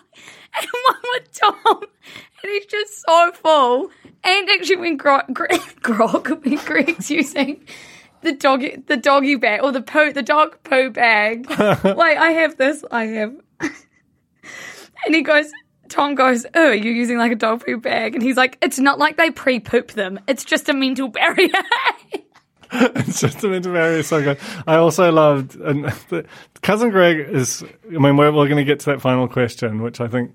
and one with Tom. And he's just so full. And actually when Grog, Greg, (laughs) Grog, when Greg's using the doggy, the doggy bag or the poo, the dog poo bag. (laughs) Wait, I have this. I have. and he goes, Tom goes, "Oh, you're using like a dog poo bag," and he's like, "It's not like they pre-poop them. It's just a mental barrier." (laughs) It's just a barrier. So good. I also loved, and the, (laughs) cousin Greg is. I mean, we're, we're going to get to that final question, which I think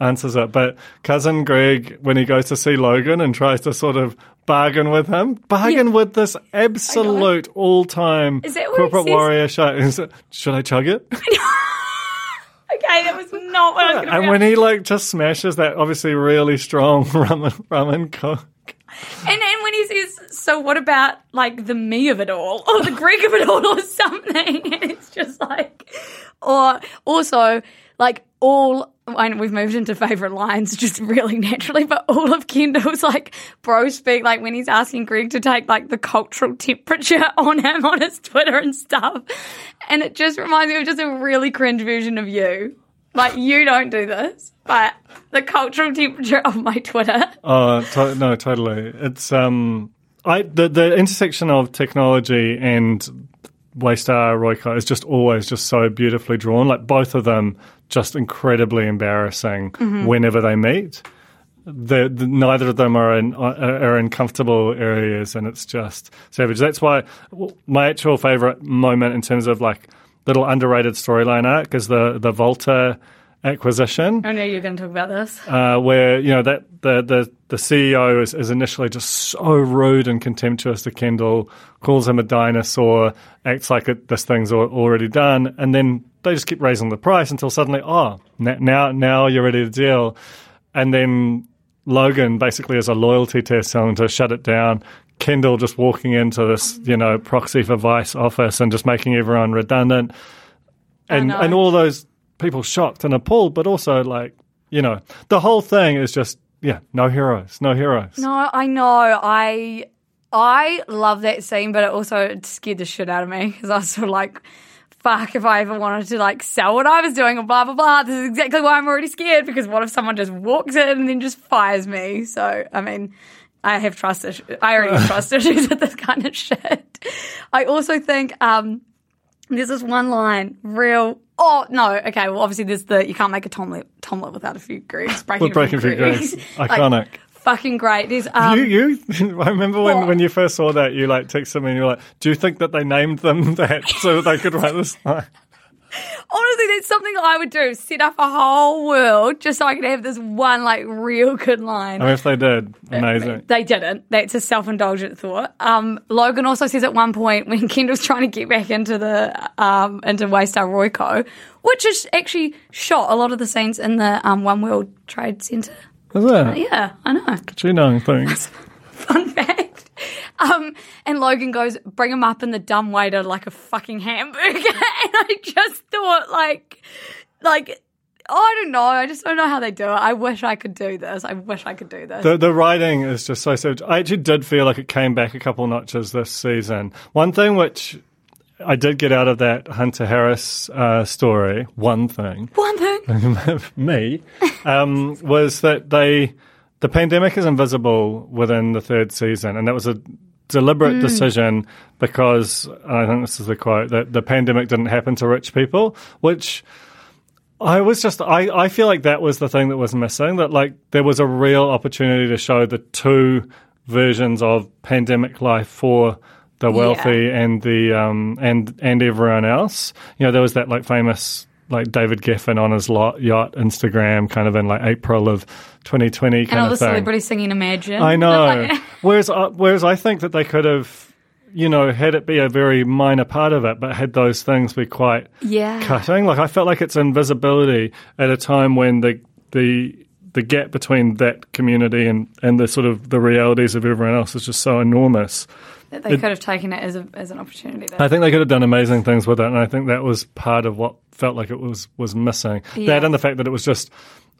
answers it. But cousin Greg, when he goes to see Logan and tries to sort of bargain with him, bargain Yeah. with this absolute all-time corporate warrior show. Should I chug it? (laughs) okay, that was not what I was going and to. when he like just smashes that obviously really strong rum and, rum and coke. And then when he says, "So what about like the me of it all, (laughs) or the Greg of it all, or something?" And (laughs) it's just like, or also like all. Know we've moved into favorite lines just really naturally, but all of Kendall's like bro speak, like when he's asking Greg to take like the cultural temperature (laughs) on him on his Twitter and stuff, and it just reminds me of just a really cringe version of you. Like you don't do this, but the cultural temperature of my Twitter. Oh to- no, totally. It's um, I the the intersection of technology and Waystar Royco is just always just so beautifully drawn. Like both of them, just incredibly embarrassing mm-hmm. whenever they meet. The, the, neither of them are in are are in comfortable areas, and it's just savage. That's why my actual favorite moment in terms of like little underrated storyline arc is the the Vaulter acquisition I know you're going to talk about this. uh, where you know that the the, the CEO is, is initially just so rude and contemptuous to Kendall, calls him a dinosaur, acts like it, this thing's already done, and then they just keep raising the price until suddenly, oh, now now you're ready to deal, and then Logan basically is a loyalty test, telling to shut it down. Kendall just walking into this, you know, proxy for Vice office and just making everyone redundant and and all those people shocked and appalled, but also like you know the whole thing is just yeah, no heroes, no heroes. No, I know. I I love that scene, but it also scared the shit out of me because I was sort of like, "Fuck!" If I ever wanted to like sell what I was doing or blah blah blah, this is exactly why I'm already scared. Because what if someone just walks in and then just fires me? So I mean. I have trust issues. I already have (laughs) trust issues with this kind of shit. I also think um, there's this one line, real. Oh no, okay. Well, obviously there's the you can't make a tomlet tomlet without a few Greeks. Breaking, With breaking a few. (laughs) Like, Iconic. fucking great. There's um, you, you, (laughs) I remember when, What? when you first saw that, you like texted me and you were like, "Do you think that they named them (laughs) that so that they could write this line?" Honestly, that's something I would do. Set up a whole world just so I could have this one like real good line. I mean, if they did, amazing. They didn't. That's a self-indulgent thought. Um, Logan also says at one point when (laughs) Kendall's trying to get back into the um, into Waystar Royco, which is actually shot a lot of the scenes in the um, One World Trade Center. Is it? Yeah, I know. You know things. (laughs) Fun fact. (laughs) Um, and Logan goes, bring him up in the dumb waiter like a fucking hamburger. (laughs) and I just thought, like, like, oh, I don't know. I just don't know how they do it. I wish I could do this. I wish I could do this. The, the writing is just so savage. I actually did feel like it came back a couple notches this season. One thing which I did get out of that Hunter Harris uh, story, one thing, One thing. (laughs) me, um, was that they the pandemic is invisible within the third season, and that was a deliberate decision because I think this is the quote that the pandemic didn't happen to rich people, which I was just I, I feel like that was the thing that was missing. That like there was a real opportunity to show the two versions of pandemic life for the wealthy and the um and and everyone else. You know, there was that like famous like David Geffen on his lot, yacht Instagram kind of in like April of 2020 kind And all of the celebrities singing Imagine. I know. (laughs) Whereas, uh, whereas I think that they could have, you know, had it be a very minor part of it, but had those things be quite Yeah. cutting. Like I felt like it's invisibility at a time when the the the gap between that community and and the sort of the realities of everyone else is just so enormous. That they could have taken it as, a, as an opportunity. To, I think they could have done amazing things with it, and I think that was part of what felt like it was was missing. Yeah. That and the fact that it was just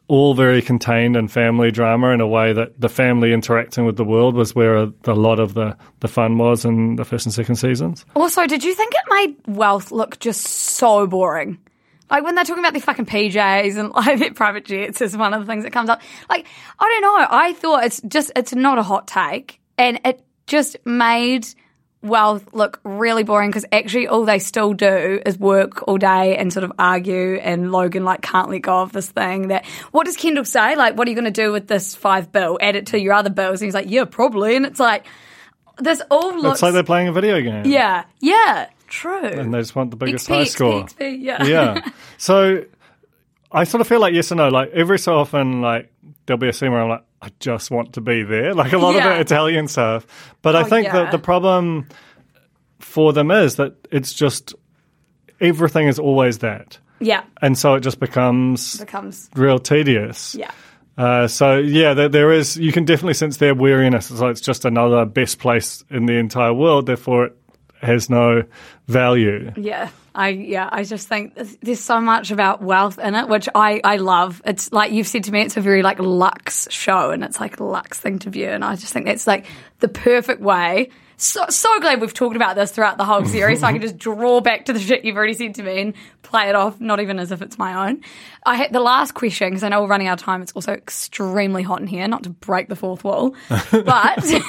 all very contained and family drama in a way that the family interacting with the world was where a, a lot of the, the fun was in the first and second seasons. Also, did you think it made wealth look just so boring? Like when they're talking about the fucking PJs and (laughs) like their private jets is one of the things that comes up. Like, I don't know. I thought it's just, it's not a hot take. And it just made wealth look really boring because actually all they still do is work all day and sort of argue. And Logan like can't let go of this thing that, what does Kendall say? Like, what are you going to do with this five bill? Add it to your other bills. And he's like, yeah, probably. And it's like, this all looks. It's like they're playing a video game. Yeah, yeah, true. And they just want the biggest XP, high score. XP, XP, yeah. yeah. (laughs) So I sort of feel like yes and no. Like every so often, like there'll be a scene where I'm like, I just want to be there. (laughs) Like a lot Yeah. of the Italian stuff. But I Oh, think yeah. that the problem for them is that it's just everything is always that. Yeah, And so it just becomes becomes real tedious. yeah. Uh, so yeah, there, there is. You can definitely sense their weariness. It's like it's just another best place in the entire world. Therefore, it has no value. Yeah, I yeah, I just think there's- so much about wealth in it, which I I love. It's like you've said to me, it's a very like luxe show, and it's like a luxe thing to view, and I just think that's like the perfect way. So so glad we've talked about this throughout the whole series, so I can just (laughs) draw back to the shit you've already said to me and play it off, not even as if it's my own. I had the last question because I know we're running out of time. It's also extremely hot in here, not to break the fourth wall, (laughs) but. (laughs)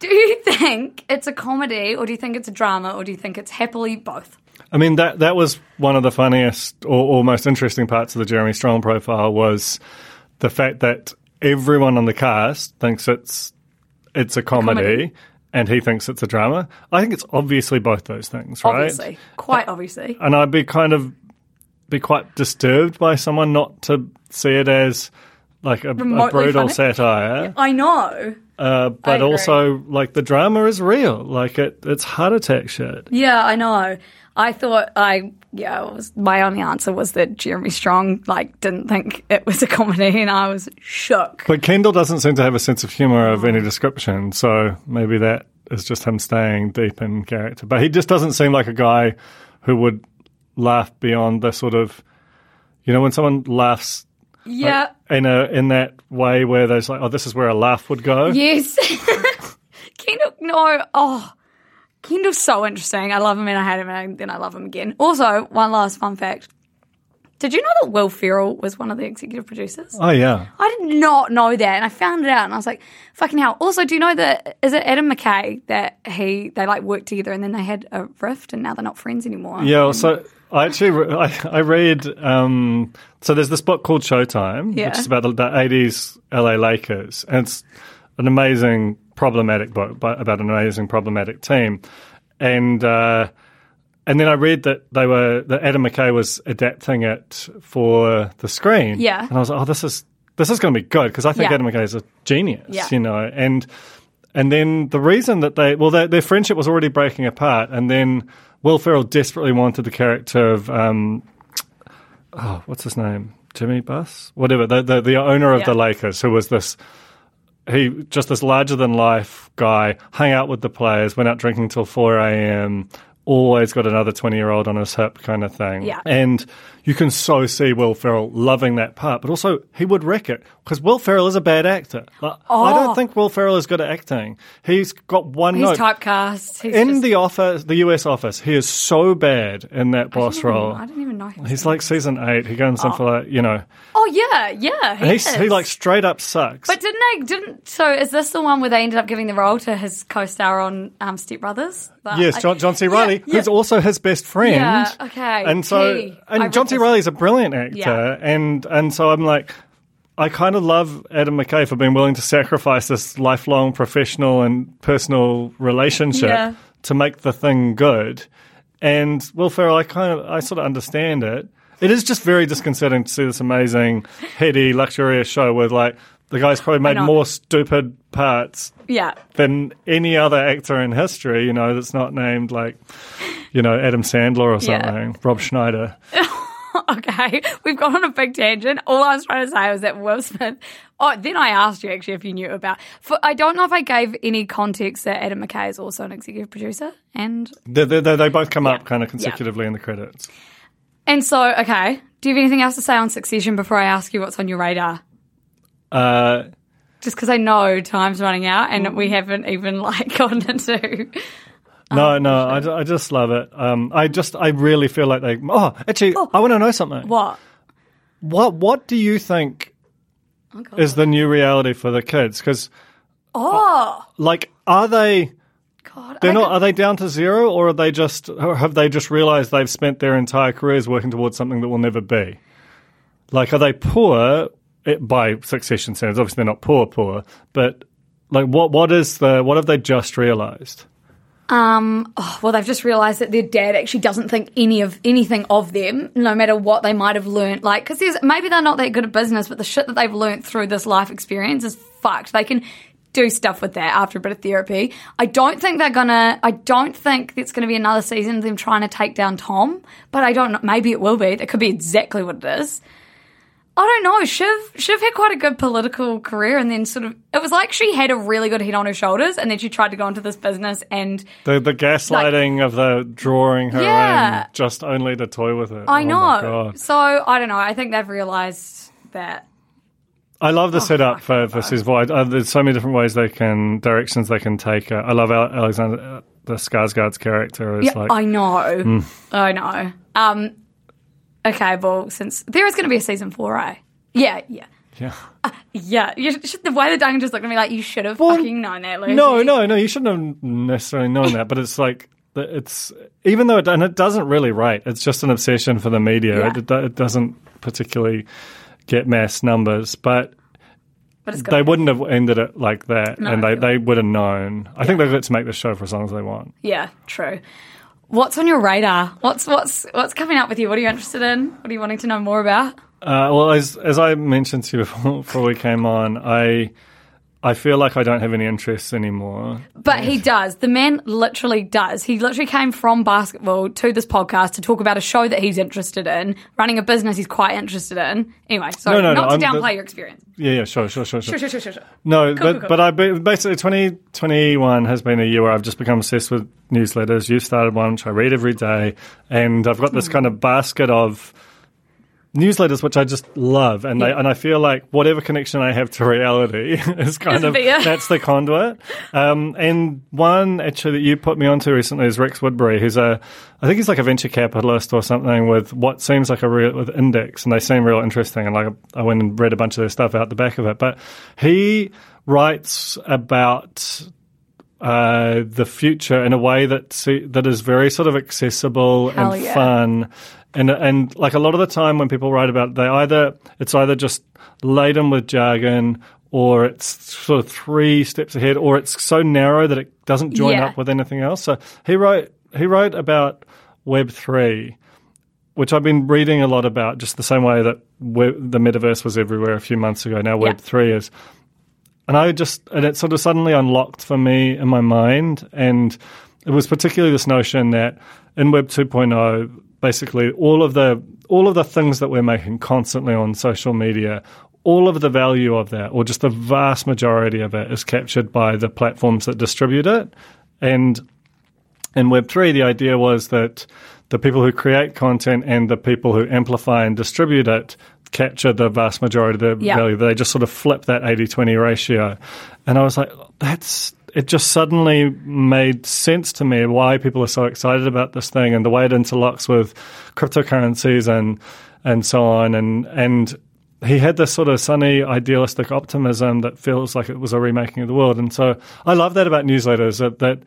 Do you think it's a comedy, or do you think it's a drama, or do you think it's happily both? I mean that that was one of the funniest or, or most interesting parts of the Jeremy Strong profile was the fact that everyone on the cast thinks it's it's a comedy, comedy. and he thinks it's a drama. I think it's obviously both those things, right? Obviously, quite obviously. And I'd be kind of be quite disturbed by someone not to see it as like a, a brutal funny. satire, I know. Uh, but also like the drama is real. Like it, it's heart attack shit. Yeah, I know. I thought I yeah, it was my only answer was that Jeremy Strong like didn't think it was a comedy, and I was shook. But Kendall doesn't seem to have a sense of humour of any description, so maybe that is just him staying deep in character. But he just doesn't seem like a guy who would laugh beyond the sort of, you know, when someone laughs yeah. In a in that way where there's like, oh, this is where a laugh would go. Yes. (laughs) Kendall, no. Oh, Kendall's so interesting. I love him and I hate him and then I love him again. Also, one last fun fact. Did you know that Will Ferrell was one of the executive producers? Oh yeah, I did not know that, and I found it out, and I was like, "Fucking hell!" Also, do you know that is it Adam McKay that he they like worked together, and then they had a rift, and now they're not friends anymore? yeah. So I actually I, (laughs) I read. Um, so there's this book called Showtime, Yeah. which is about the, the 80s LA Lakers, and it's an amazing problematic book but about an amazing problematic team, and. Uh, and then I read that they were that Adam McKay was adapting it for the screen. Yeah. and I was like, oh, this is this is going to be good because I think Yeah. Adam McKay is a genius. Yeah. You know, and and then the reason that they well their, their friendship was already breaking apart, and then Will Ferrell desperately wanted the character of um, oh, what's his name, Jimmy Buss, whatever the the, the owner of Yeah. the Lakers, who was this he just this larger than life guy, hung out with the players, went out drinking till four a.m. Always got another twenty year old on his hip, kind of thing. Yeah. and you can so see Will Ferrell loving that part, but also he would wreck it because Will Ferrell is a bad actor. Like, I Oh. don't think Will Ferrell is good at acting. He's got one he's note. typecast. He's in just- the office, the US office, he is so bad in that boss I didn't even- role. I didn't even know he He's like season eight. He comes in for like you know. Oh yeah, yeah. He, And is. he's, he like straight up sucks. But didn't they? Didn't so? Is this the one where they ended up giving the role to his co-star on um, Step Brothers? The- Yes, I- John, John C. Yeah, Riley, yeah. who's also his best friend. Yeah, okay, And so, he- and read John C. Reilly's a brilliant actor, Yeah. and and so I'm like, I kind of love Adam McKay for being willing to sacrifice this lifelong professional and personal relationship Yeah. to make the thing good. And Will Ferrell, I kind of, I sort of understand it. It is just very disconcerting to see this amazing, heady, luxurious show with like the guy's probably made more stupid parts Yeah, than any other actor in history, you know, that's not named like, you know, Adam Sandler or Yeah. something, Rob Schneider. (laughs) okay. We've gone on a big tangent. All I was trying to say was that Will Smith. Oh, then I asked you actually if you knew about. For, I don't know if I gave any context that Adam McKay is also an executive producer, and They, they, they, they both come up kind of consecutively in the credits. and so okay. Do you have anything else to say on Succession before I ask you what's on your radar? Uh, Just because I know time's running out and we haven't even like (laughs) gotten into. no, no, I, ju- I just love it. Um, I just, I really feel like they. Oh, actually, I want to know something. What? What, what do you think Oh, is the new reality for the kids? Because, Oh like, are they? God! They're I not. could- Are they down to zero, or are they just? Or have they just realised they've spent their entire careers working towards something that will never be? Like, are they poor it, by succession standards? Obviously, they're not poor, poor. But like, what? What is the? What have they just realised? Um, oh, well, they've just realised that their dad actually doesn't think any of anything of them, no matter what they might have learnt. Like, because maybe they're not that good at business, but the shit that they've learnt through this life experience is fucked. They can do stuff with that after a bit of therapy. I don't think they're gonna. I don't think it's gonna be another season of them trying to take down Tom. But I don't know. Maybe it will be. That could be exactly what it is. I don't know. Shiv Shiv had quite a good political career, and then sort of it was like she had a really good head on her shoulders, and then she tried to go into this business and. The the gaslighting of the drawing her Yeah. in just only to toy with it. I Oh know. So I don't know. I think they've realised that. I love the Oh, setup for, for season uh, there's so many different ways they can directions they can take. it. I love Alexander uh, the Skarsgård's character is Yeah, like I know. I know. Um, okay, well, since there is going to be a season four, right? Yeah, yeah, yeah. Uh, yeah. You should, the way the Duncan just looked at me like you should have Well, fucking known that. Lucy. No, no, no. You shouldn't have necessarily known that, but it's like it's even though it, and it doesn't really rate. It's just an obsession for the media. Yeah. It, it, doesn't particularly get mass numbers, but but they wouldn't have ended it like that, No, and they, they would have known. I think they get to make the show for as long as they want. Yeah, true. What's on your radar? What's what's what's coming up with you? What are you interested in? What are you wanting to know more about? Uh, well, as as I mentioned to you (laughs) before, before we came on, I I feel like I don't have any interests anymore. But he does. The man literally does. He literally came from basketball to this podcast to talk about a show that he's interested in, running a business he's quite interested in. Anyway, so No, no, not no, to I'm- downplay but- your experience. Yeah, yeah, sure, sure, sure, sure. Sure, sure, sure, sure. No, Cool, but cool, cool. but I basically 2021 has been a year where I've just become obsessed with newsletters. You've started one which I read every day, and I've got this Hmm. kind of basket of newsletters which I just love, and I and I feel like whatever connection I have to reality (laughs) is kind of (laughs) that's the conduit. Um, and one actually that you put me onto recently is Rex Woodbury, who's a I think he's like a venture capitalist or something with what seems like a real with index, and they seem real interesting. And like I went and read a bunch of their stuff out the back of it, but he writes about uh, the future in a way that see, that is very sort of accessible Hell and yeah. fun, and and like a lot of the time when people write about it, they either it's either just laden with jargon or it's sort of three steps ahead, or it's so narrow that it doesn't join Yeah. up with anything else. So he wrote he wrote about Web three which I've been reading a lot about, just the same way that web, the metaverse was everywhere a few months ago. Now Web Yeah. three is, and I just and it sort of suddenly unlocked for me in my mind, and it was particularly this notion that in Web 2.0, basically all of the all of the things that we're making constantly on social media. All of the value of that, or just the vast majority of it, is captured by the platforms that distribute it. And in Web3, the idea was that the people who create content and the people who amplify and distribute it capture the vast majority of the Yeah. value. They just sort of flip that 80 20 ratio. And I was like, that's. It just suddenly made sense to me why people are so excited about this thing and the way it interlocks with cryptocurrencies and and so on. And and he had this sort of sunny, idealistic optimism that feels like it was a remaking of the world. And so I love that about newsletters that, that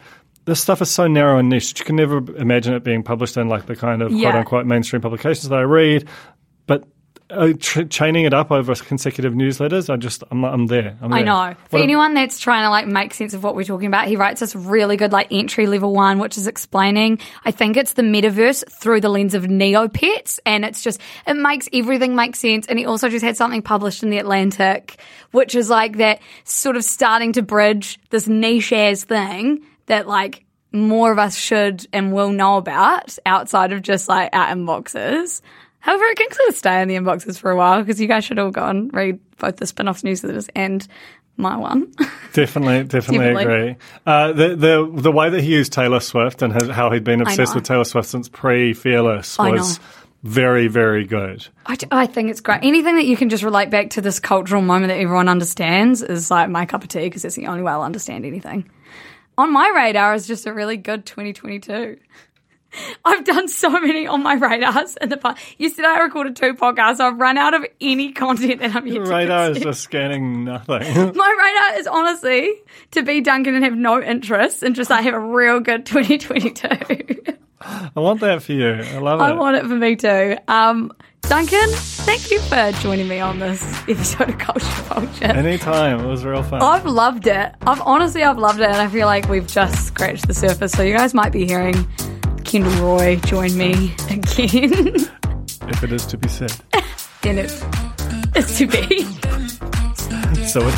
this stuff is so narrow and niche. You can never imagine it being published in like the kind of Yeah. quote unquote mainstream publications that I read. But uh, tr- chaining it up over consecutive newsletters, I just, I'm, I'm there. I'm I there. know. For What a- anyone that's trying to like make sense of what we're talking about, he writes this really good like entry level one, which is explaining. I think it's the metaverse through the lens of Neopets, and it's just it makes everything make sense. And he also just had something published in the Atlantic, which is like that sort of starting to bridge this niche as thing that like more of us should and will know about outside of just like our inboxes. However, it can sort of stay in the inboxes for a while because you guys should all go and read both the spin off newsletters and my one. (laughs) Definitely, definitely, Definitely. agree. Uh, the the the way that he used Taylor Swift and his, how he'd been obsessed with Taylor Swift since pre Fearless was very, very good. I, I think it's great. Anything that you can just relate back to this cultural moment that everyone understands is like my cup of tea because it's the only way I'll understand anything. On my radar is just a really good 2022. (laughs) I've done so many on my radars in the past. Yesterday I recorded two podcasts. So I've run out of any content that I'm yet Your radar is just scanning nothing. (laughs) My radar is honestly to be Duncan and have no interest and just like have a real good (laughs) 2022. I want that for you. I love it. I want it for me too. Um, Duncan, thank you for joining me on this episode of Culture Vulture. Anytime. It was real fun. I've loved it. I've honestly, I've loved it, and I feel like we've just scratched the surface. So you guys might be hearing Kendall Roy join me again, if it is to be said. (laughs) and it's it's to be. (laughs) So it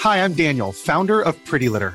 Hi, I'm Daniel, founder of Pretty Litter.